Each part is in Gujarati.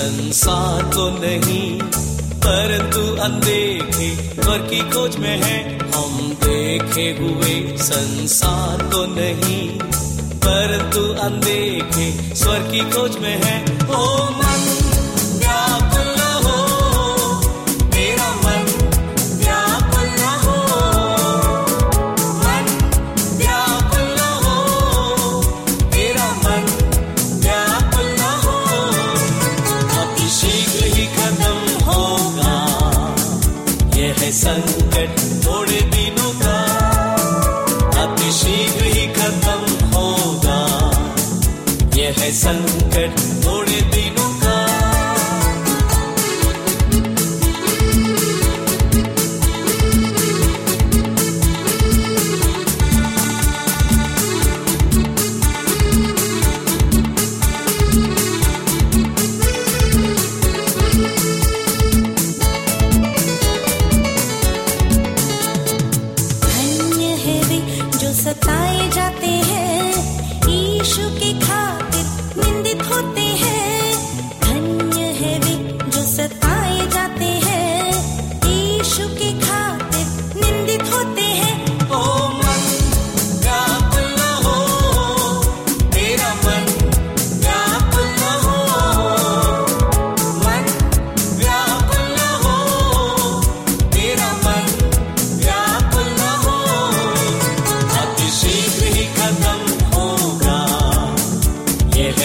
संसार तो नहीं पर तू अनदेखे स्वर की खोज में है। हम देखे हुए संसार तो नहीं पर तू अनदेखे स्वर की खोज में है। ओ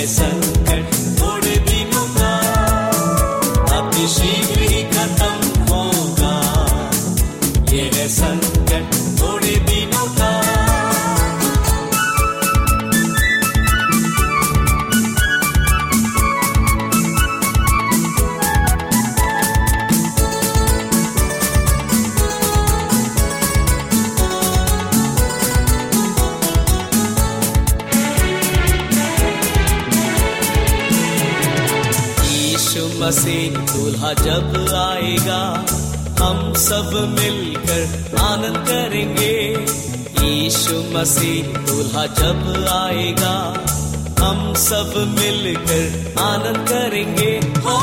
Tyson. मसीह दूल्हा जब आएगा हम सब मिलकर आनंद करेंगे हो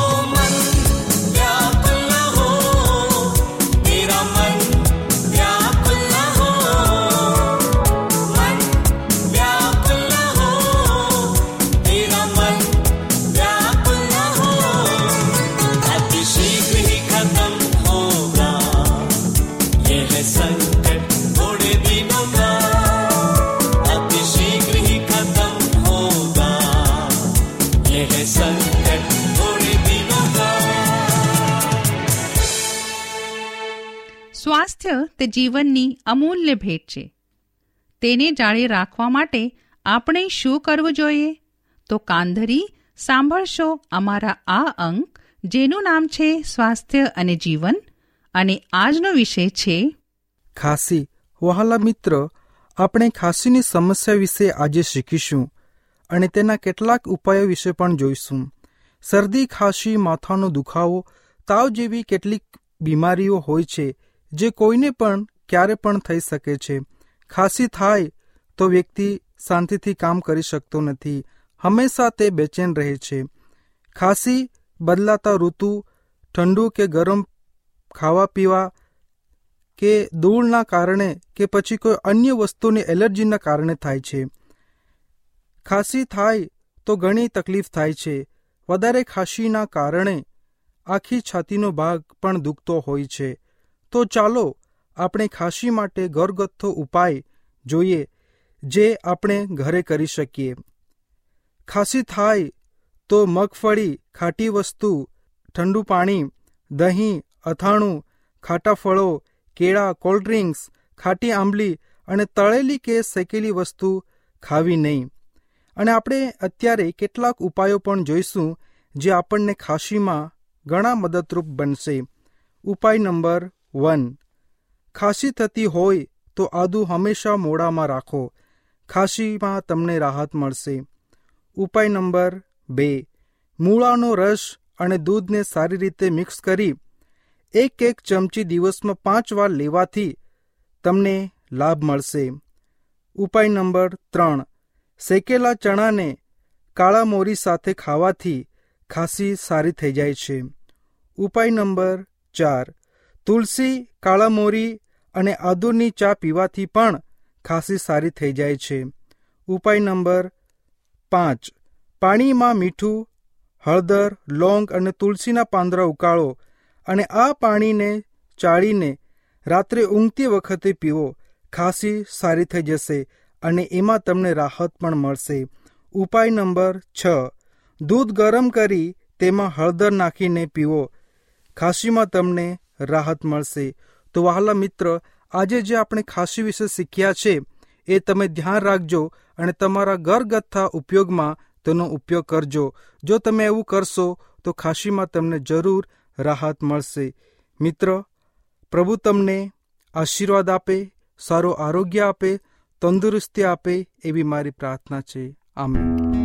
જીવનની અમૂલ્ય ભેટ છે. તેને જાળી રાખવા માટે આપણે શું કરવું જોઈએ? તો કાંધરી, સાંભળશો અમારા આ અંક, જેનું નામ છે સ્વાસ્થ્ય અને જીવન, અને આજનો વિષય છે ખાંસી. વહાલા મિત્ર, આપણે ખાંસીની સમસ્યા વિશે આજે શીખીશું અને તેના કેટલાક ઉપાયો વિશે પણ જોઈશું. શરદી, ખાંસી, માથાનો દુખાવો, તાવ જેવી કેટલીક બીમારીઓ હોય છે, જે કોઈને પણ ક્યારે પણ થઈ શકે છે. ખાંસી થાય તો વ્યક્તિ શાંતિથી કામ કરી શકતો નથી. હંમેશા તે બેચેન રહે છે. ખાંસી બદલાતા ઋતુ ઠંડુ કે ગરમ ખાવા પીવા કે ધૂળના કારણે કે પછી કોઈ અન્ય વસ્તુની એલર્જીના કારણે થાય છે. ખાંસી થાય તો ઘણી તકલીફ થાય છે. વધારે ખાંસીના કારણે આખી છાતીનો ભાગ પણ દુખતો હોય છે. તો ચાલો આપણે ખાંસી માટે ઘરગથ્થો ઉપાય જોઈએ જે આપણે ઘરે કરી શકીએ. ખાંસી થાય તો મગફળી, ખાટી વસ્તુ, ઠંડુ પાણી, દહીં, અથાણું, ખાટા ફળો, કેળા કોલ્ડ્રિંક્સ ખાટી આંબલી અને તળેલી કે શેકેલી વસ્તુ ખાવી નહીં. અને આપણે અત્યારે કેટલાક ઉપાયો પણ જોઈશું જે આપણને ખાંસીમાં ઘણા મદદરૂપ બનશે. ઉપાય નંબર વન. ખાંસી થતી હોય તો આદુ હંમેશા મોડામાં રાખો. ખાંસીમાં તમને રાહત મળશે. ઉપાય નંબર બે. મૂળાનો રસ અને દૂધને સારી રીતે મિક્સ કરી એક એક ચમચી દિવસમાં પાંચ વાર લેવાથી તમને લાભ મળશે. ઉપાય નંબર ત્રણ. શેકેલા ચણાને કાળા મોરી સાથે ખાવાથી ખાંસી સારી થઈ જાય છે. ઉપાય નંબર ચાર. તુલસી, કાળા મોરી અને આદુની ચા પીવાથી પણ ખાંસી સારી થઈ જાય છે. ઉપાય નંબર પાંચ. પાણીમાં મીઠું, હળદર, લોંગ અને તુલસીના પાંદડા ઉકાળો અને આ પાણીને ચાળીને રાત્રે ઊંઘતી વખતે પીવો. ખાંસી સારી થઈ જશે અને એમાં તમને રાહત પણ મળશે. ઉપાય નંબર છ. દૂધ ગરમ કરી તેમાં હળદર નાખીને પીવો. ખાંસીમાં તમને રાહત મળશે. તો વહાલા મિત્ર, આજે જે આપણે ખાંસી વિશે શીખ્યા છે, એ તમે ધ્યાન રાખજો અને તમારા ઘરગથ્થા ઉપયોગમાં તેનો ઉપયોગ કરજો. જો તમે એવું કરશો, તો ખાંસીમાં તમને જરૂર રાહત મળશે. મિત્ર, પ્રભુ તમને આશીર્વાદ આપે, સારું આરોગ્ય આપે, તંદુરસ્તી આપે એવી મારી પ્રાર્થના છે. આમેન.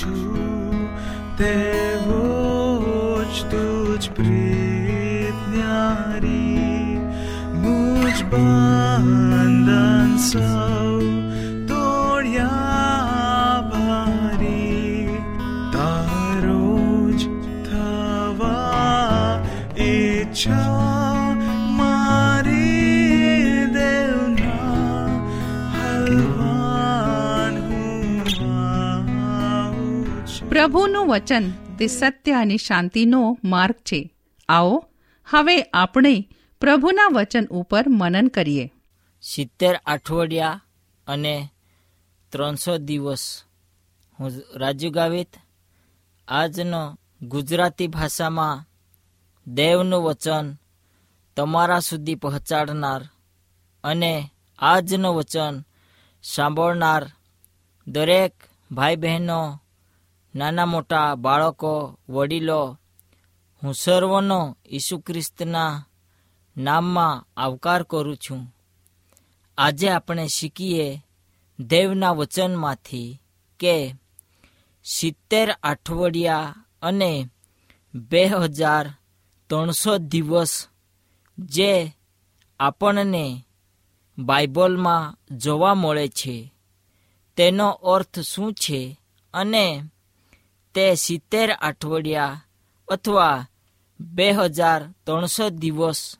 હું છું તેવો જ તુજ પ્રીત ન્યારી મુજ બંધન પ્રભુનું વચન, તે સત્ય અને શાંતિનો માર્ગ છે. આવો, હવે આપણે પ્રભુના વચન ઉપર મનન કરીએ. સિત્તેર અઠવાડિયા અને ત્રણસો દિવસ હું રાજુ ગાવિત, આજનો ગુજરાતી ભાષામાં દેવનું વચન તમારા સુધી પહોંચાડનાર અને આજનું વચન સાંભળનાર દરેક ભાઈ બહેનો નાના મોટા બાળકો, વડીલો, હું સર્વનો ઈસુ ખ્રિસ્તના નામમાં આવકાર કરું છું. આજે આપણે શીખીએ દેવના વચનમાંથી કે સિત્તેર અઠવાડિયા અને બે હજાર ત્રણસો દિવસ જે આપણને બાઇબલમાં જોવા મળે છે. તેનો અર્થ શું છે અને તે સિત્તેર અઠવાડિયા અથવા બે હજાર ત્રણસો દિવસ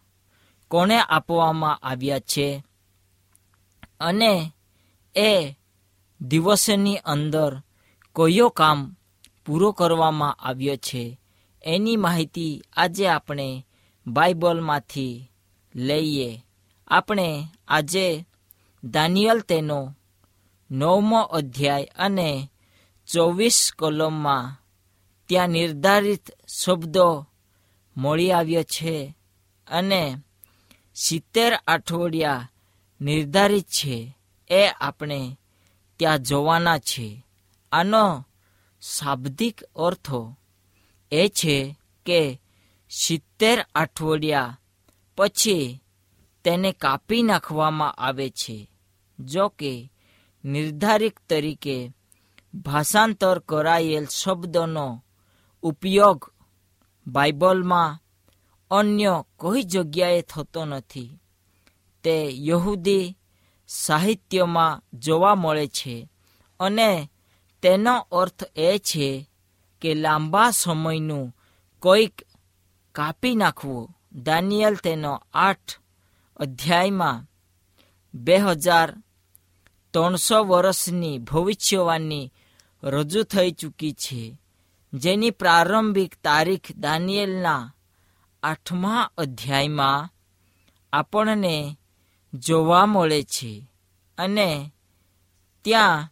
કોને આપવામાં આવ્યા છે? અને એ દિવસની અંદર કયો કામ પૂરો કરવામાં આવ્યો છે? એની માહિતી આજે આપણે બાઇબલમાંથી લઈએ. આપણે આજે દાનિયલ તેનો નવમો અધ્યાય અને ચોવીસ કલમમાં ત્યાં નિર્ધારિત શબ્દો મળી આવ્યો છે અને સિત્તેર અઠવાડિયા નિર્ધારિત છે એ આપણે ત્યાં જોવાના છે. આનો શાબ્દિક અર્થો એ છે કે સિત્તેર અઠવાડિયા પછી તેને કાપી નાખવામાં આવે છે. જો કે નિર્ધારિત તરીકે ભાષાંતર કરાયેલ શબ્દનો ઉપયોગ બાઇબલમાં અન્ય કોઈ જગ્યાએ થતો નથી. તે યહૂદી સાહિત્યમાં જોવા મળે છે અને તેનો અર્થ એ છે કે લાંબા સમયનું કોઈક કાપી નાખવું. દાનિયલ તેનો આઠ અધ્યાયમાં બે હજાર ત્રણસો વર્ષની ભવિષ્યવાણી રજૂ થઈ ચૂકી છે. જેની પ્રારંભિક તારીખ દાનિયેલના આઠમા અધ્યાયમાં આપણને જોવા મળે છે અને ત્યાં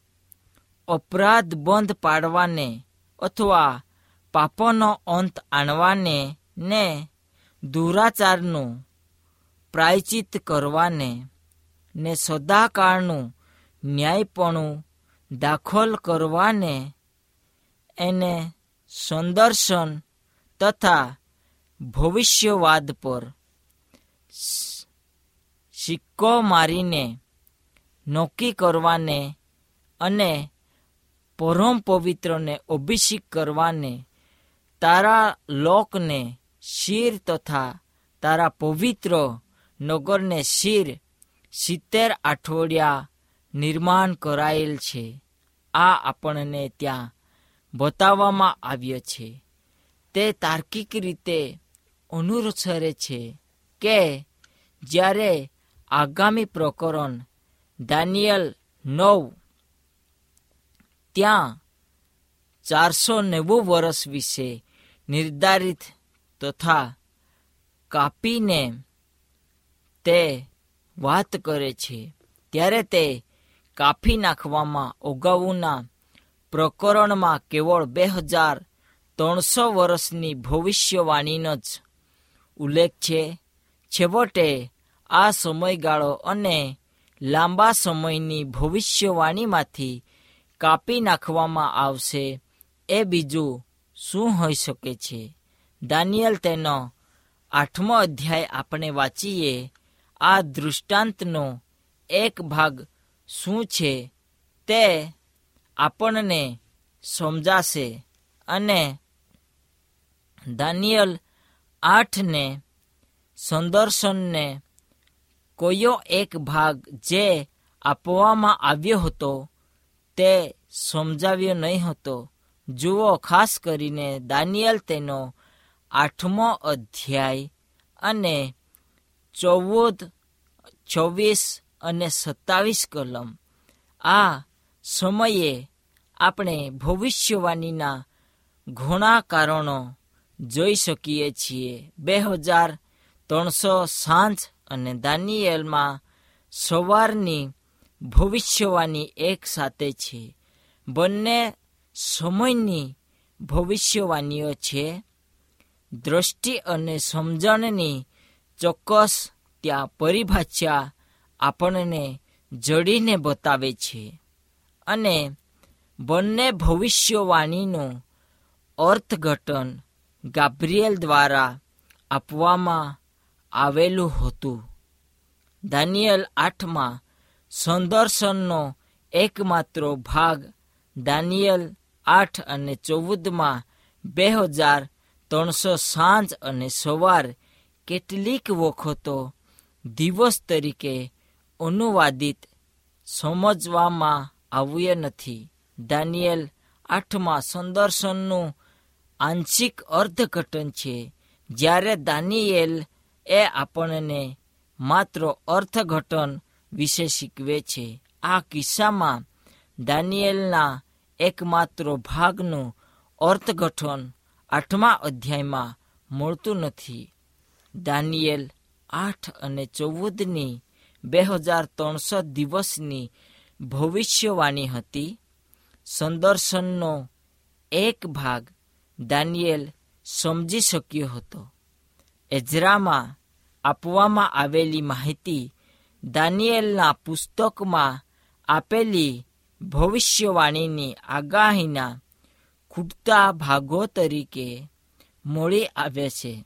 અપરાધ બંધ પાડવાને અથવા પાપોનો અંત આણવાને ને દુરાચારનું પ્રાયચિત કરવાને ને સદાકાળનું ન્યાયપણું દાખલ કરવાને એને સંદર્શન તથા ભવિષ્યવાદ પર સિક્કો મારીને નોકી કરવાને અને પરમ પવિત્રને અભિષેક કરવાને તારા લોકને શિર તથા તારા પવિત્ર નગરને શિર સિત્તેર અઠવાડિયા નિર્માણ કરાયેલ છે. આ આપણને ત્યાં બતાવવામાં આવ્યો છે. તે તાર્કિક રીતે અનુસરે છે કે જ્યારે આગામી પ્રકરણ દાનિયલ નવ, ત્યાં ચારસો નેવું વર્ષ વિશે નિર્ધારિત તથા કાપીને તે વાત કરે છે. ત્યારે તે કાપી નાખવામાં ઓગાઉના પ્રકરણમાં કેવળ બે હજાર ત્રણસો વર્ષની ભવિષ્યવાણીનો જ ઉલ્લેખ છે. છેવટે આ સમયગાળો અને લાંબા સમયની ભવિષ્યવાણીમાંથી કાપી નાખવામાં આવશે એ બીજું શું હોઈ શકે છે? દાનિયલ, તેનો આઠમો અધ્યાય આપણે વાંચીએ. આ દૃષ્ટાંતનો એક ભાગ શું છે? તે આપણને સમજાશે અને દાનિયલ આઠને સંદર્શનને કોયો એક ભાગ જે આપવામાં આવ્યો હતો તે સમજાવ્યો નહીં હતો. જુઓ, ખાસ કરીને દાનિયલ તેનો આઠમો અધ્યાય અને ચૌદ ચોવીસ અને સત્તાવીસ કલમ. આ સમયે આપણે ભવિષ્યવાણીના ઘણા કારણો જોઈ શકીએ છીએ. બે હજાર ત્રણસો સાંજ અને દાનિયેલમાં સવારની ભવિષ્યવાણી એક સાથે છે. બંને સમયની ભવિષ્યવાણીઓ છે. દ્રષ્ટિ અને સમજણની ચોક્કસ ત્યાં પરિભાષા આપણને જડીને બતાવે છે. અને બંને ભવિષ્યવાણીનું અર્થઘટન ગાબ્રિયેલ દ્વારા આપવામાં આવેલું હતું. દાનિયલ આઠમાં સંદર્શનનો એકમાત્ર ભાગ દાનિયલ આઠ અને ચૌદમાં બે હજાર ત્રણસો સાંજ અને સવાર કેટલીક વખતો દિવસ તરીકે અનુવાદિત સમજવામાં આવ્યું નથી. દાનિયેલ આઠમાં સંદર્શનનું આંશિક અર્થઘટન છે. જ્યારે દાનિયેલ એ આપણને માત્ર અર્થઘટન વિશે શીખવે છે. આ કિસ્સામાં દાનિયેલના એકમાત્ર ભાગનું અર્થઘટન આઠમા અધ્યાયમાં મળતું નથી. દાનિયેલ આઠ અને ચૌદની બે હજાર ત્રણસો દિવસની ભવિષ્યવાણી હતી. સંદર્શનનો એક ભાગ દાનિયેલ સમજી શક્યો હતો. એઝરામાં આપવામાં આવેલી માહિતી દાનિયેલના પુસ્તકમાં આપેલી ભવિષ્યવાણીની આગાહીના ખૂટતા ભાગો તરીકે મળી આવે છે.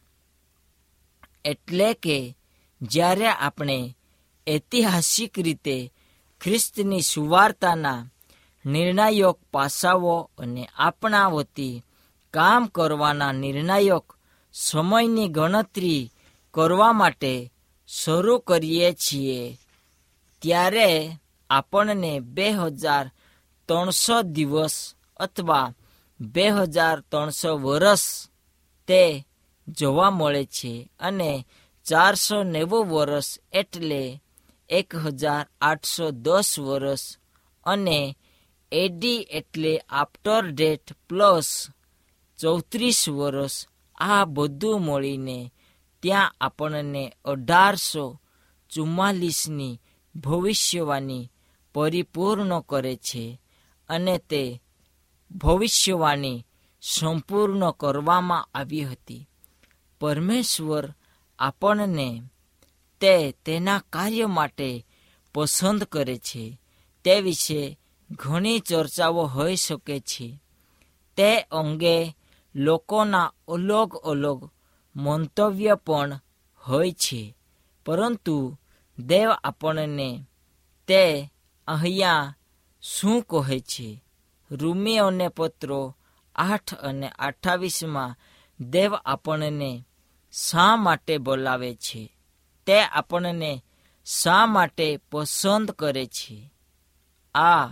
એટલે કે જ્યારે આપણે ઐતિહાસિક રીતે ખ્રિસ્તની સુવાર્તાના નિર્ણાયક પાસાઓ અને આપણા વતી કામ કરવાના નિર્ણાયક સમયની ગણતરી કરવા માટે શરૂ કરીએ છીએ. ત્યારે આપણને બે હજાર ત્રણસો દિવસ અથવા બે હજાર ત્રણસો વર્ષ તે જોવા મળે છે અને ચારસો નેવું વર્ષ એટલે એક હજાર આઠસો દસ વર્ષ અને એડી એટલે આફ્ટર ડેટ પ્લસ ચૌત્રીસ વર્ષ આ બધું મળીને ત્યાં આપણને અઢારસો ચુમ્માલીસની ભવિષ્યવાણી પરિપૂર્ણ કરે છે અને તે ભવિષ્યવાણી સંપૂર્ણ કરવામાં આવી હતી. પરમેશ્વર આપણને તે તેના કાર્ય માટે પસંદ કરે છે. તે વિશે ઘણી ચર્ચાઓ હોઈ શકે છે. તે અંગે લોકોના અલગ અલગ મંતવ્ય પણ હોય છે. પરંતુ દેવ આપણને તે અહીંયા શું કહે છે? રૂમીઓને પત્રો આઠ અને અઠ્ઠાવીસમાં દેવ આપણને શા માટે બોલાવે છે? તે આપણને શા માટે પસંદ કરે છે? આ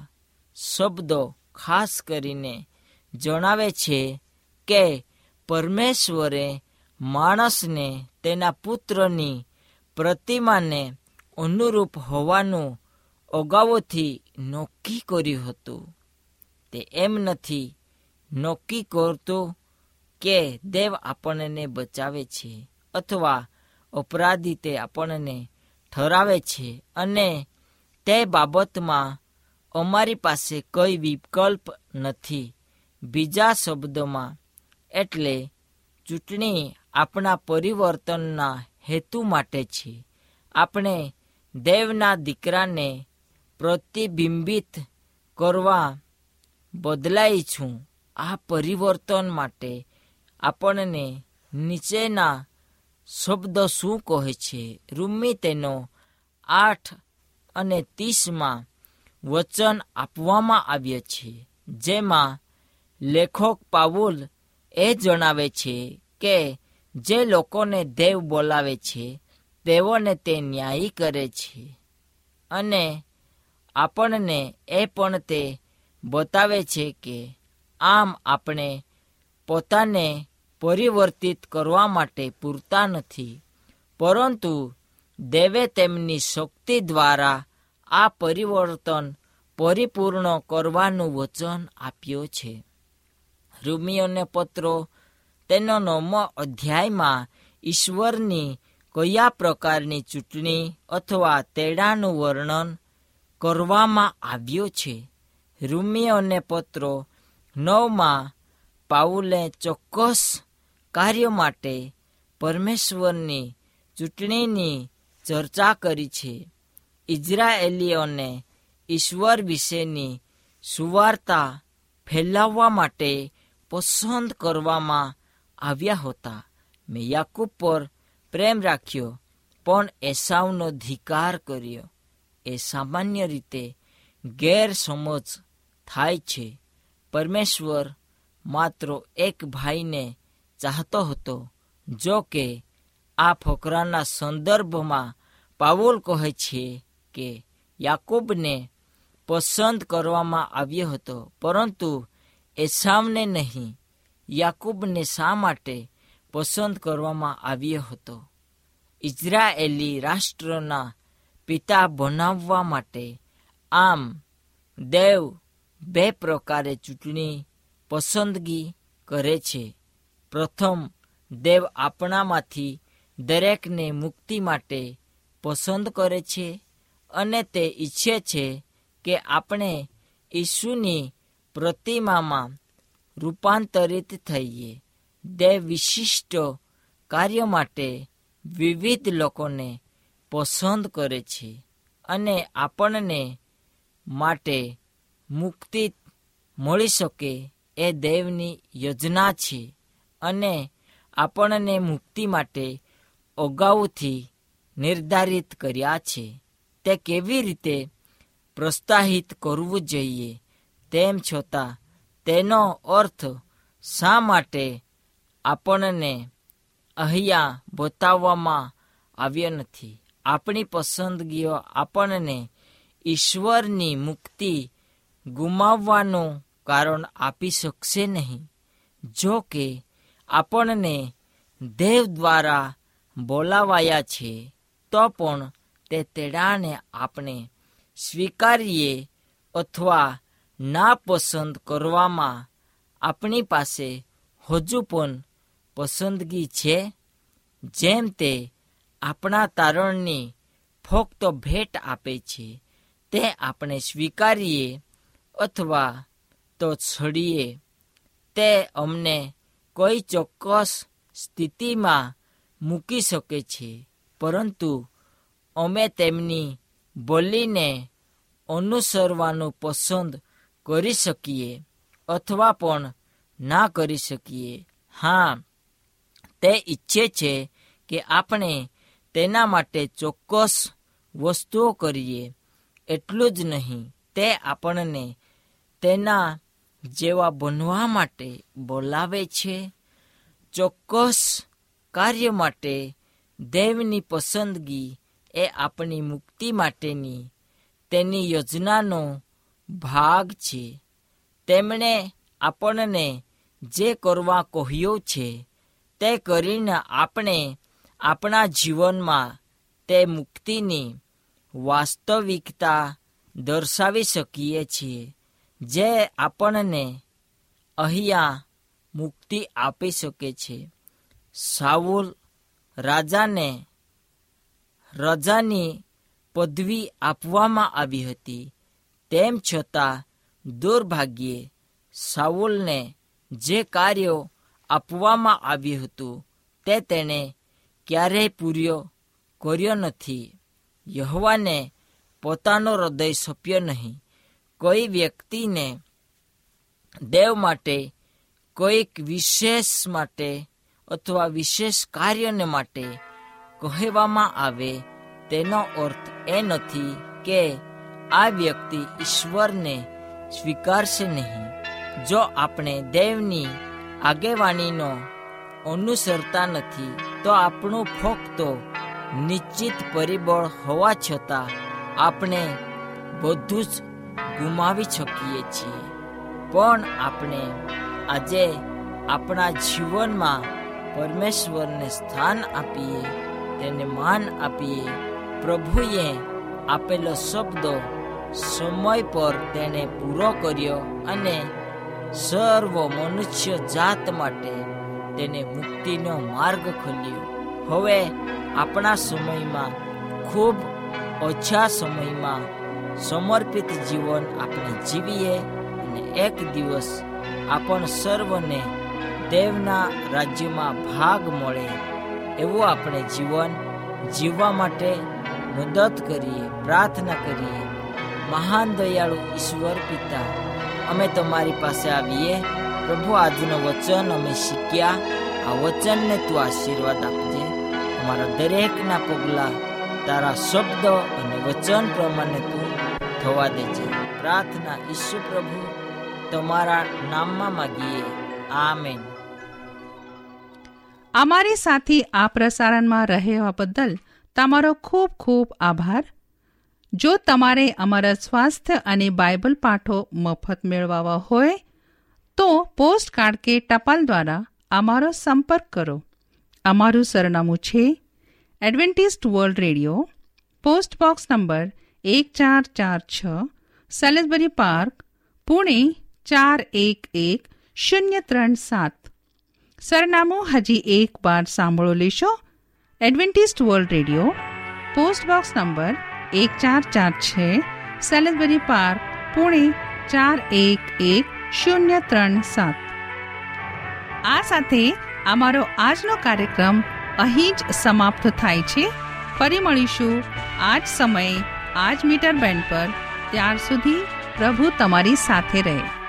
શબ્દો ખાસ કરીને જણાવે છે કે પરમેશ્વરે માણસને તેના પુત્રની પ્રતિમાને અનુરૂપ હોવાનું અગાઉથી નક્કી કર્યું હતું. તે એમ નથી નક્કી કરતું કે દેવ આપણને બચાવે છે અથવા અપરાધી તે આપણને ઠરાવે છે અને તે બાબતમાં અમારી પાસે કોઈ વિકલ્પ નથી. બીજા શબ્દોમાં, એટલે ચૂંટણી આપણા પરિવર્તનના હેતુ માટે છે. આપણે દેવના દીકરાને પ્રતિબિંબિત કરવા બદલાઈ છું. આ પરિવર્તન માટે આપણને નીચેના શબ્દો શું કહે છે? રૂમી તેનો આઠ અને ત્રીસમાં વચન આપવામાં આવ્યા છે, જેમાં લેખક પાવુલ એ જણાવે છે કે જે લોકોને દેવ બોલાવે છે, તેઓને તે ન્યાયી કરે છે અને આપણને એ પણ તે બતાવે છે કે આમ આપણે પોતાને પરિવર્તિત કરવા માટે પૂરતા નથી. પરંતુ દેવે તેમની શક્તિ દ્વારા આ પરિવર્તન પરિપૂર્ણ કરવાનું વચન આપ્યો છે. રૂમિયોને પત્રો તેનો નવમો અધ્યાયમાં ઈશ્વરની કયા પ્રકારની ચૂંટણી અથવા તેડાનું વર્ણન કરવામાં આવ્યું છે? રૂમિયોને પત્રો નવમાં પાઉલે ચોક્કસ કાર્ય માટે પરમેશ્વરની ચૂંટણીની ચર્ચા કરી છે. ઇઝરાયેલીઓને ઈશ્વર વિશેની સુવાર્તા ફેલાવવા માટે પસંદ કરવામાં આવ્યા હતા. મેં યાકૂબ પર પ્રેમ રાખ્યો, પણ એસાવનો ધિકાર કર્યો. એ સામાન્ય રીતે ગેરસમજ થાય છે. પરમેશ્વર માત્ર એક ભાઈને ચાહતો હતો, જો કે આ ફકરાના સંદર્ભમાં પાવોલ કહે છે કે યાકૂબને પસંદ કરવામાં આવ્યો હતો, પરંતુ એસામને નહીં, યાકૂબને શા માટે પસંદ કરવામાં આવ્યો હતો? ઇઝરાયેલી રાષ્ટ્રના પિતા બનાવવા માટે આમ દેવ બે પ્રકારે ચૂંટણી પસંદગી કરે છે. પ્રથમ, દેવ આપણામાંથી દરેકને મુક્તિ માટે પસંદ કરે છે અને તે ઈચ્છે છે કે આપણે ઈસુની પ્રતિમામાં રૂપાંતરિત થઈએ. દેવ વિશિષ્ટ કાર્ય માટે વિવિધ લોકોને પસંદ કરે છે અને આપણને માટે મુક્તિ મળી શકે એ દેવની યોજના છે. અને આપણને મુક્તિ માટે અગાઉથી નિર્ધારિત કર્યા છે. તે કેવી રીતે પ્રોત્સાહિત કરવું જોઈએ? તેમ છતાં, તેનો અર્થ શા માટે આપણને અહીંયા બતાવવામાં આવ્યો નથી? આપણી પસંદગીઓ આપણને ઈશ્વરની મુક્તિ ગુમાવવાનું કારણ આપી શકશે નહીં. જો કે આપણને દેવ દ્વારા બોલાવાયા છે, તો પણ તે તેડાને આપણે સ્વીકારીએ અથવા ના પસંદ કરવામાં આપણી પાસે હજુ પણ પસંદગી છે, જેમ તે આપણા તારણની ફક્ત ભેટ આપે છે, તે આપણે સ્વીકારીએ અથવા તો છડીએ. તે અમને કોઈ ચોક્કસ સ્થિતિમાં મૂકી શકે છે. પરંતુ અમે તેમની બોલીને અનુસરવાનું પસંદ કરી શકીએ અથવા પણ ના કરી શકીએ. હા, તે ઈચ્છે છે કે આપણે તેના માટે ચોક્કસ વસ્તુઓ કરીએ. એટલું જ નહીં, તે આપણને તેના જેવા બનવા માટે બોલાવે છે, ચોક્કસ કાર્ય માટે દેવની પસંદગી એ આપણી મુક્તિ માટેની તેની યોજનાનો ભાગ છે. તેમણે આપણને જે કરવા કહ્યું છે તે કરીને આપણે આપણા જીવનમાં તે મુક્તિની વાસ્તવિકતા દર્શાવી શકીએ છીએ. જે આપણને અહીંયા મુક્તિ આપી શકે છે. સાઉલ રાજાને રજાની પદવી આપવામાં આવી હતી. તેમ છતાં દુર્ભાગ્યે સાઉલને જે કાર્યો આપવામાં આવ્યું હતું તે તેણે ક્યારેય પૂર્યો કર્યો નથી. યહવાને પોતાનો હૃદય સોંપ્યો નહીં. કોઈ વ્યક્તિને દેવ માટે, કોઈક વિશેષ માટે અથવા વિશેષ કાર્યને માટે કહેવામાં આવે, તેનો અર્થ એ નથી કે આ વ્યક્તિ ઈશ્વરને સ્વીકારશે નહીં. જો આપણે દેવની આગેવાનીનો અનુસરતા નથી, તો આપણું ફક્ત નિશ્ચિત પરિબળ હોવા છતાં આપણે બધું જ ગુમાવી શકીએ છીએ. પણ આપણે આજે આપણા જીવનમાં પરમેશ્વરને સ્થાન આપીએ, તેને માન આપીએ. પ્રભુએ આપેલો શબ્દો સમય પર તેને પૂરો કર્યો અને સર્વ મનુષ્ય જાત માટે તેને મુક્તિનો માર્ગ ખોલ્યો. હવે આપણા સમયમાં, ખૂબ ઓછા સમયમાં સમર્પિત જીવન આપણે જીવીએ અને એક દિવસ આપણ સર્વને દેવના રાજ્યમાં ભાગ મળે એવું આપણે જીવન જીવવા માટે મદદ કરીએ, પ્રાર્થના કરીએ. મહાન દયાળુ ઈશ્વર પિતા, અમે તમારી પાસે આવીએ. પ્રભુ, આજનું વચન અમે શીખ્યા. આ વચનને તું આશીર્વાદ આપજે. અમારા દરેકના પગલાં તારા શબ્દ અને વચન પ્રમાણે તું થવા દેજે પ્રાર્થના ઈસુ પ્રભુ તમારા નામમાં માગીએ. આમેન. અમારી સાથે આ પ્રસારણમાં રહેવા બદલ તમારો ખૂબ ખૂબ આભાર. જો તમારે અમારા સ્વાસ્થ્ય અને બાઇબલ પાઠો મફત મેળવવા હોય, તો પોસ્ટ કાર્ડ કે ટપાલ દ્વારા અમારો સંપર્ક કરો. અમારું સરનામું છે adventist world radio, post box number એક ચાર ચાર છ સેલેસબરી પાર્ક પુણે ચાર એક એક શૂન્ય ત્રણ સાત સરનામું હજી એક વાર સાંભળો લેશો adventist world radio post box number એક ચાર ચાર છે સેલેસબરી પાર્ક પુણે ચાર એક એક શૂન્ય ત્રણ સાત આ સાથે અમારો આજનો કાર્યક્રમ અહીં જ સમાપ્ત થાય છે. ફરી મળીશું. આજ સમયે આજ મીટર બેન્ડ પર ત્યાર સુધી પ્રભુ તમારી સાથે રહે.